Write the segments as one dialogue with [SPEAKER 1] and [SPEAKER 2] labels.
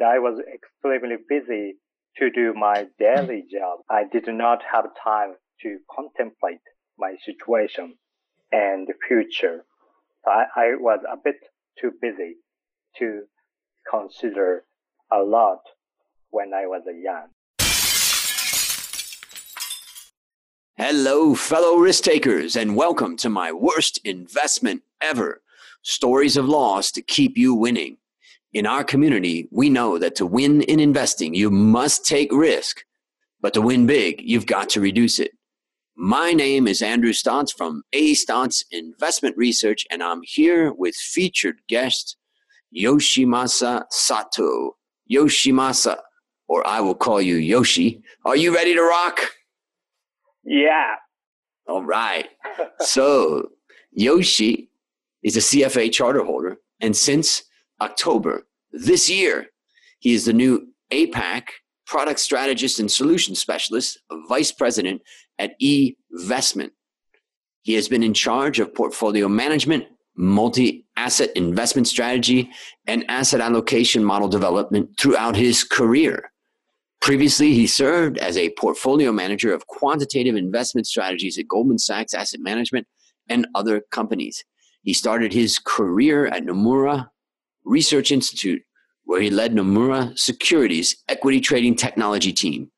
[SPEAKER 1] I was extremely busy to do my daily mm. job. I did not have time to contemplate my situation and the future. I, I was a bit too busy to consider a lot when I was young.
[SPEAKER 2] Hello, fellow risk takers, and welcome to my worst investment ever stories of loss to keep you winning. In our community, we know that to win in investing, you must take risk, but to win big, you've got to reduce it. My name is Andrew Stotz from A Stotz Investment Research, and I'm here with featured guest Yoshimasa Sato. Yoshimasa, or I will call you Yoshi. Are you ready to rock?
[SPEAKER 1] Yeah.
[SPEAKER 2] All right. so, Yoshi is a CFA charter holder, and since October this year, he is the new APAC product strategist and solution specialist, vice president at eVestment. He has been in charge of portfolio management, multi asset investment strategy, and asset allocation model development throughout his career. Previously, he served as a portfolio manager of quantitative investment strategies at Goldman Sachs Asset Management and other companies. He started his career at Nomura Research Institute, where he led Nomura Securities equity trading technology team.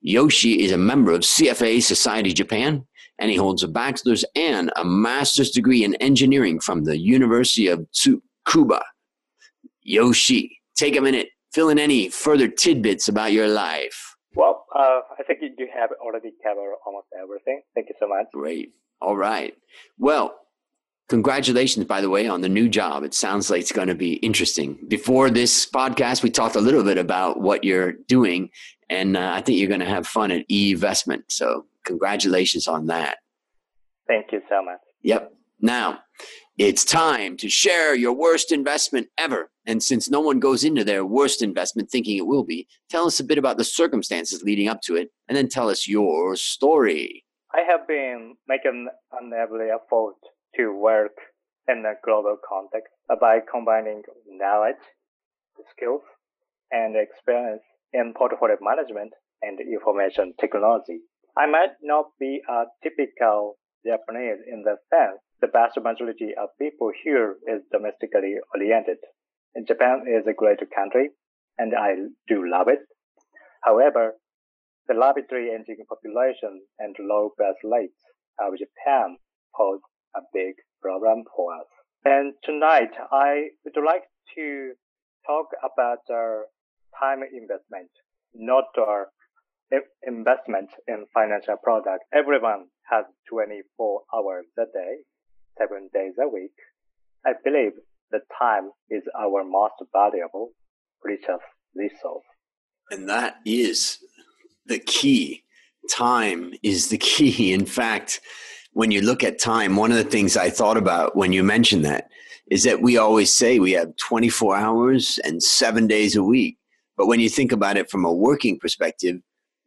[SPEAKER 2] Yoshi is a member of CFA Society Japan, and he holds a bachelor's and a master's degree in engineering from the University of Tsukuba. Yoshi, take a minute fill in any further tidbits about your life.
[SPEAKER 1] Well, uh, I think you have already covered almost everything. Thank you so much.
[SPEAKER 2] Great. All right. Well, congratulations, by the way, on the new job. It sounds like it's going to be interesting. Before this podcast, we talked a little bit about what you're doing, and uh, I think you're going to have fun at eVestment. So, congratulations on that.
[SPEAKER 1] Thank you so much.
[SPEAKER 2] Yep. Now, it's time to share your worst investment ever. And since no one goes into their worst investment thinking it will be, tell us a bit about the circumstances leading up to it, and then tell us your story.
[SPEAKER 1] I have been making an every effort to work in a global context uh, by combining knowledge, skills, and experience in portfolio management and information technology. I might not be a typical Japanese in the sense the vast majority of people here is domestically oriented. Japan is a great country, and I do love it. However, the rapidly aging population and low birth rates of Japan pose a big problem for us. And tonight, I would like to talk about our time investment, not our investment in financial products. Everyone has 24 hours a day seven days a week, I believe the time is our most valuable, precious resource.
[SPEAKER 2] And that is the key. Time is the key. In fact, when you look at time, one of the things I thought about when you mentioned that is that we always say we have 24 hours and seven days a week. But when you think about it from a working perspective,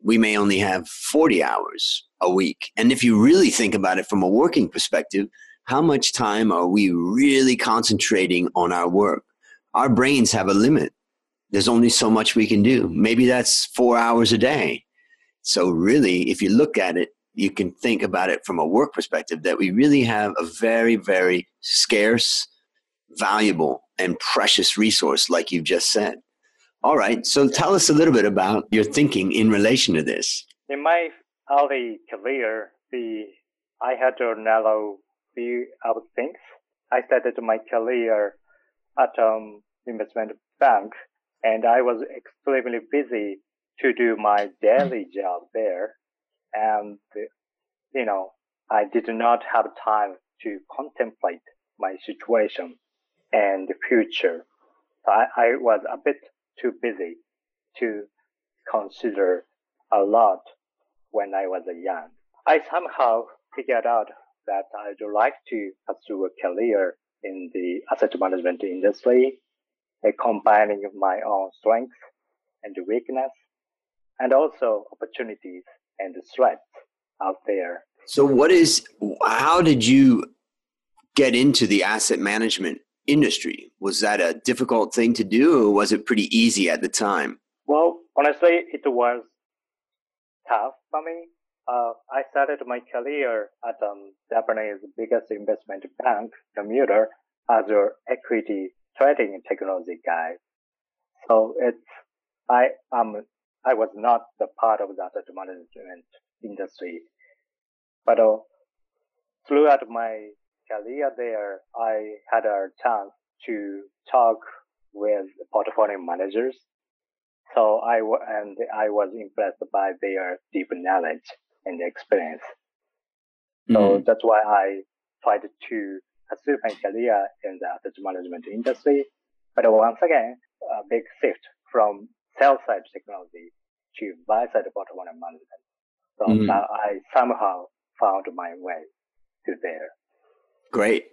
[SPEAKER 2] we may only have 40 hours a week. And if you really think about it from a working perspective, how much time are we really concentrating on our work? Our brains have a limit. There's only so much we can do. Maybe that's four hours a day. So, really, if you look at it, you can think about it from a work perspective that we really have a very, very scarce, valuable, and precious resource, like you've just said. All right. So, tell us a little bit about your thinking in relation to this.
[SPEAKER 1] In my early career, the I had a narrow few other things. I started my career at um investment bank and I was extremely busy to do my daily job there. And, you know, I did not have time to contemplate my situation and the future. I, I was a bit too busy to consider a lot when I was young. I somehow figured out that I'd like to pursue a career in the asset management industry, combining my own strengths and weakness, and also opportunities and threat out there.
[SPEAKER 2] So, what is, how did you get into the asset management industry? Was that a difficult thing to do, or was it pretty easy at the time?
[SPEAKER 1] Well, honestly, it was tough for me. Uh, I started my career at um, Japanese biggest investment bank, Nomura, as an equity trading technology guy. So it's I am I was not the part of the asset management industry, but uh, throughout my career there, I had a chance to talk with portfolio managers. So I and I was impressed by their deep knowledge and experience. So mm. that's why I tried to pursue my career in the asset management industry. But once again, a big shift from sell side technology to buy side portfolio management. So mm. now I somehow found my way to there.
[SPEAKER 2] Great.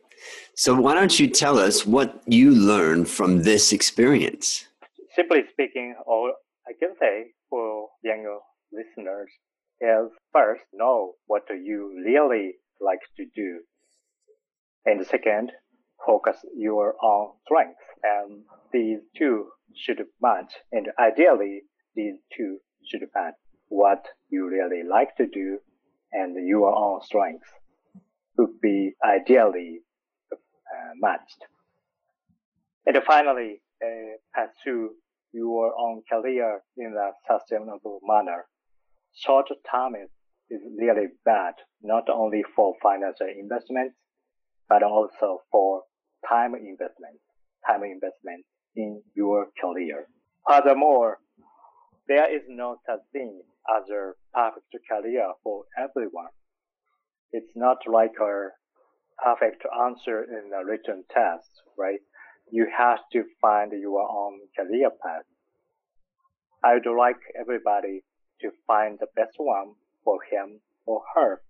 [SPEAKER 2] So why don't you tell us what you learned from this experience?
[SPEAKER 1] Simply speaking, all I can say for younger listeners is first know what you really like to do. And second, focus your own strengths. And these two should match. And ideally, these two should match what you really like to do and your own strengths would be ideally uh, matched. And finally, uh, pursue your own career in a sustainable manner. Short term is, is really bad, not only for financial investments, but also for time investment, time investment in your career. Furthermore, there is no such thing as a perfect career for everyone. It's not like a perfect answer in a written test, right? You have to find your own career path. I would like everybody to find the best one for him or her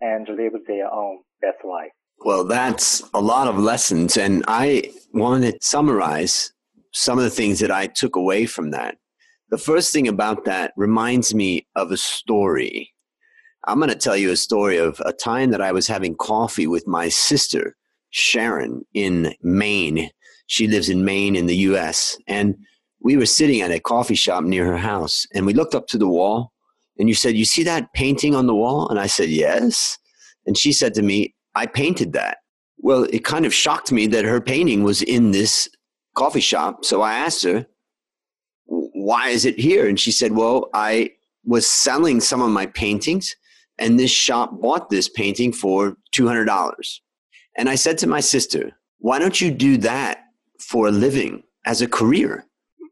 [SPEAKER 1] and live their own best life.
[SPEAKER 2] Well, that's a lot of lessons. And I want to summarize some of the things that I took away from that. The first thing about that reminds me of a story. I'm going to tell you a story of a time that I was having coffee with my sister, Sharon, in Maine. She lives in Maine in the US. And we were sitting at a coffee shop near her house. And we looked up to the wall. And you said, You see that painting on the wall? And I said, Yes. And she said to me, I painted that. Well, it kind of shocked me that her painting was in this coffee shop. So I asked her, why is it here? And she said, well, I was selling some of my paintings and this shop bought this painting for $200. And I said to my sister, why don't you do that for a living as a career?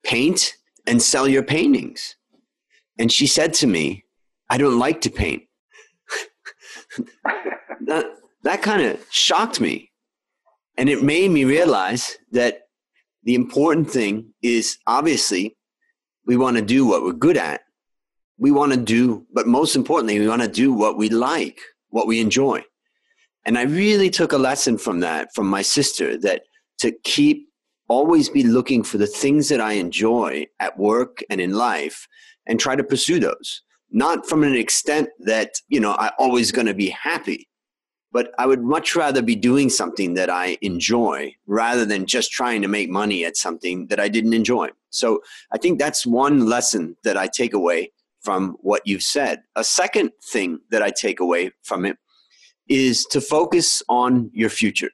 [SPEAKER 2] Paint and sell your paintings. And she said to me, I don't like to paint. that kind of shocked me. And it made me realize that the important thing is obviously we want to do what we're good at. We want to do, but most importantly, we want to do what we like, what we enjoy. And I really took a lesson from that, from my sister, that to keep always be looking for the things that I enjoy at work and in life and try to pursue those. Not from an extent that, you know, I'm always going to be happy, but I would much rather be doing something that I enjoy rather than just trying to make money at something that I didn't enjoy. So I think that's one lesson that I take away from what you've said. A second thing that I take away from it is to focus on your future.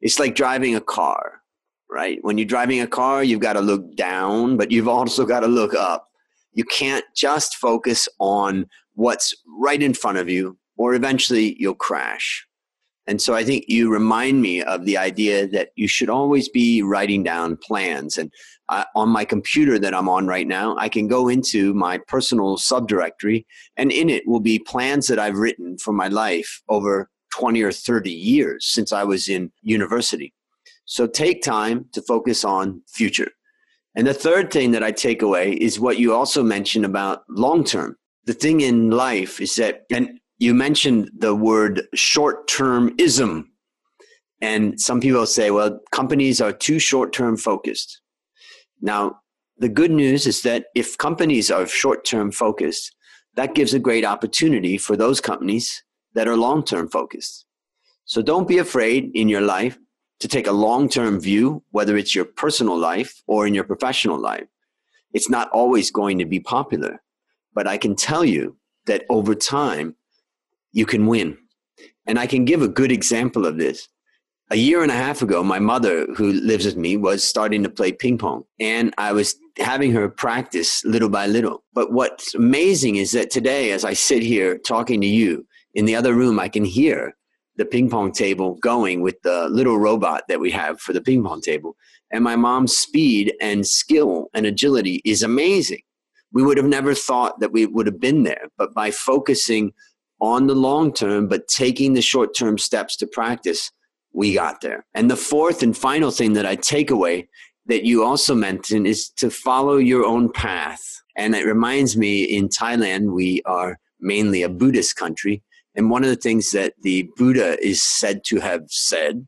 [SPEAKER 2] It's like driving a car, right? When you're driving a car, you've got to look down, but you've also got to look up. You can't just focus on what's right in front of you or eventually you'll crash. And so I think you remind me of the idea that you should always be writing down plans. And uh, on my computer that I'm on right now, I can go into my personal subdirectory, and in it will be plans that I've written for my life over 20 or 30 years since I was in university. So take time to focus on future. And the third thing that I take away is what you also mentioned about long term. The thing in life is that, and you mentioned the word short termism. And some people say, well, companies are too short term focused. Now, the good news is that if companies are short term focused, that gives a great opportunity for those companies that are long term focused. So don't be afraid in your life to take a long term view, whether it's your personal life or in your professional life. It's not always going to be popular, but I can tell you that over time, you can win. And I can give a good example of this. A year and a half ago, my mother, who lives with me, was starting to play ping pong. And I was having her practice little by little. But what's amazing is that today, as I sit here talking to you, in the other room, I can hear the ping pong table going with the little robot that we have for the ping pong table. And my mom's speed and skill and agility is amazing. We would have never thought that we would have been there, but by focusing on the long term, but taking the short term steps to practice, we got there. And the fourth and final thing that I take away that you also mentioned is to follow your own path. And it reminds me in Thailand, we are mainly a Buddhist country. And one of the things that the Buddha is said to have said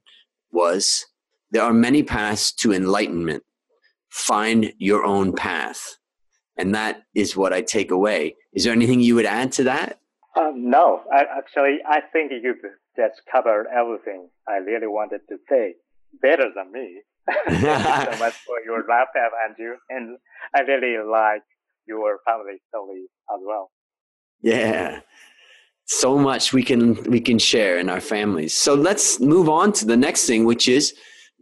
[SPEAKER 2] was there are many paths to enlightenment. Find your own path. And that is what I take away. Is there anything you would add to that?
[SPEAKER 1] Um, no, I, actually, I think you've just covered everything I really wanted to say better than me. Thank you so much for your laugh, Andrew. And I really like your family story as well.
[SPEAKER 2] Yeah. So much we can we can share in our families. So let's move on to the next thing, which is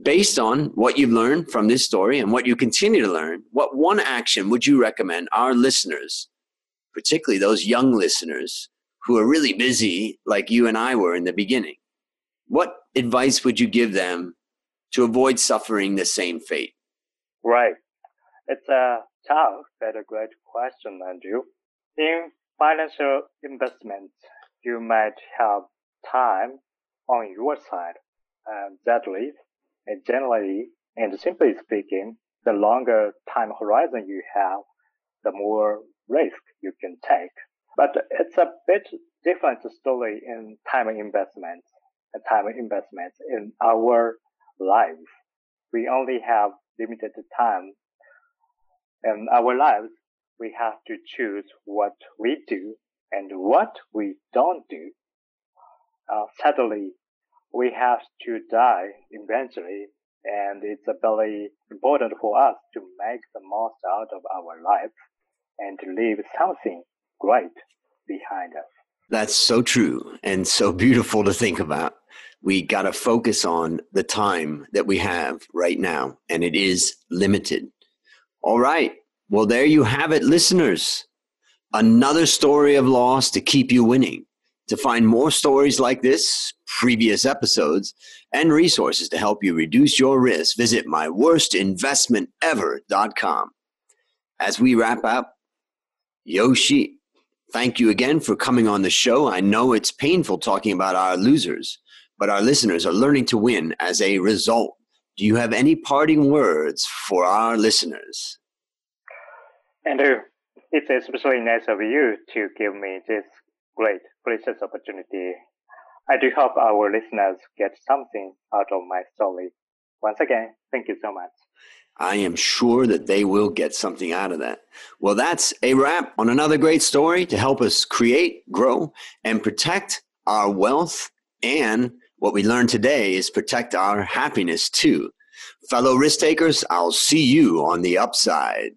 [SPEAKER 2] based on what you've learned from this story and what you continue to learn, what one action would you recommend our listeners, particularly those young listeners who are really busy like you and I were in the beginning? What advice would you give them to avoid suffering the same fate?
[SPEAKER 1] Right. It's a tough but a great question, Andrew. In financial investments, you might have time on your side. And that leads, and generally, and simply speaking, the longer time horizon you have, the more risk you can take. But it's a bit different story in time investments and time investments in our lives. We only have limited time in our lives. We have to choose what we do and what we don't do. Uh, sadly, we have to die eventually, and it's very important for us to make the most out of our life and to leave something great behind us.
[SPEAKER 2] That's so true and so beautiful to think about. We got to focus on the time that we have right now, and it is limited. All right. Well, there you have it, listeners. Another story of loss to keep you winning. To find more stories like this, previous episodes, and resources to help you reduce your risk, visit myworstinvestmentever.com. As we wrap up, Yoshi Thank you again for coming on the show. I know it's painful talking about our losers, but our listeners are learning to win as a result. Do you have any parting words for our listeners?
[SPEAKER 1] Andrew, it's especially nice of you to give me this great, precious opportunity. I do hope our listeners get something out of my story. Once again, thank you so much.
[SPEAKER 2] I am sure that they will get something out of that. Well, that's a wrap on another great story to help us create, grow, and protect our wealth. And what we learned today is protect our happiness too. Fellow risk takers, I'll see you on the upside.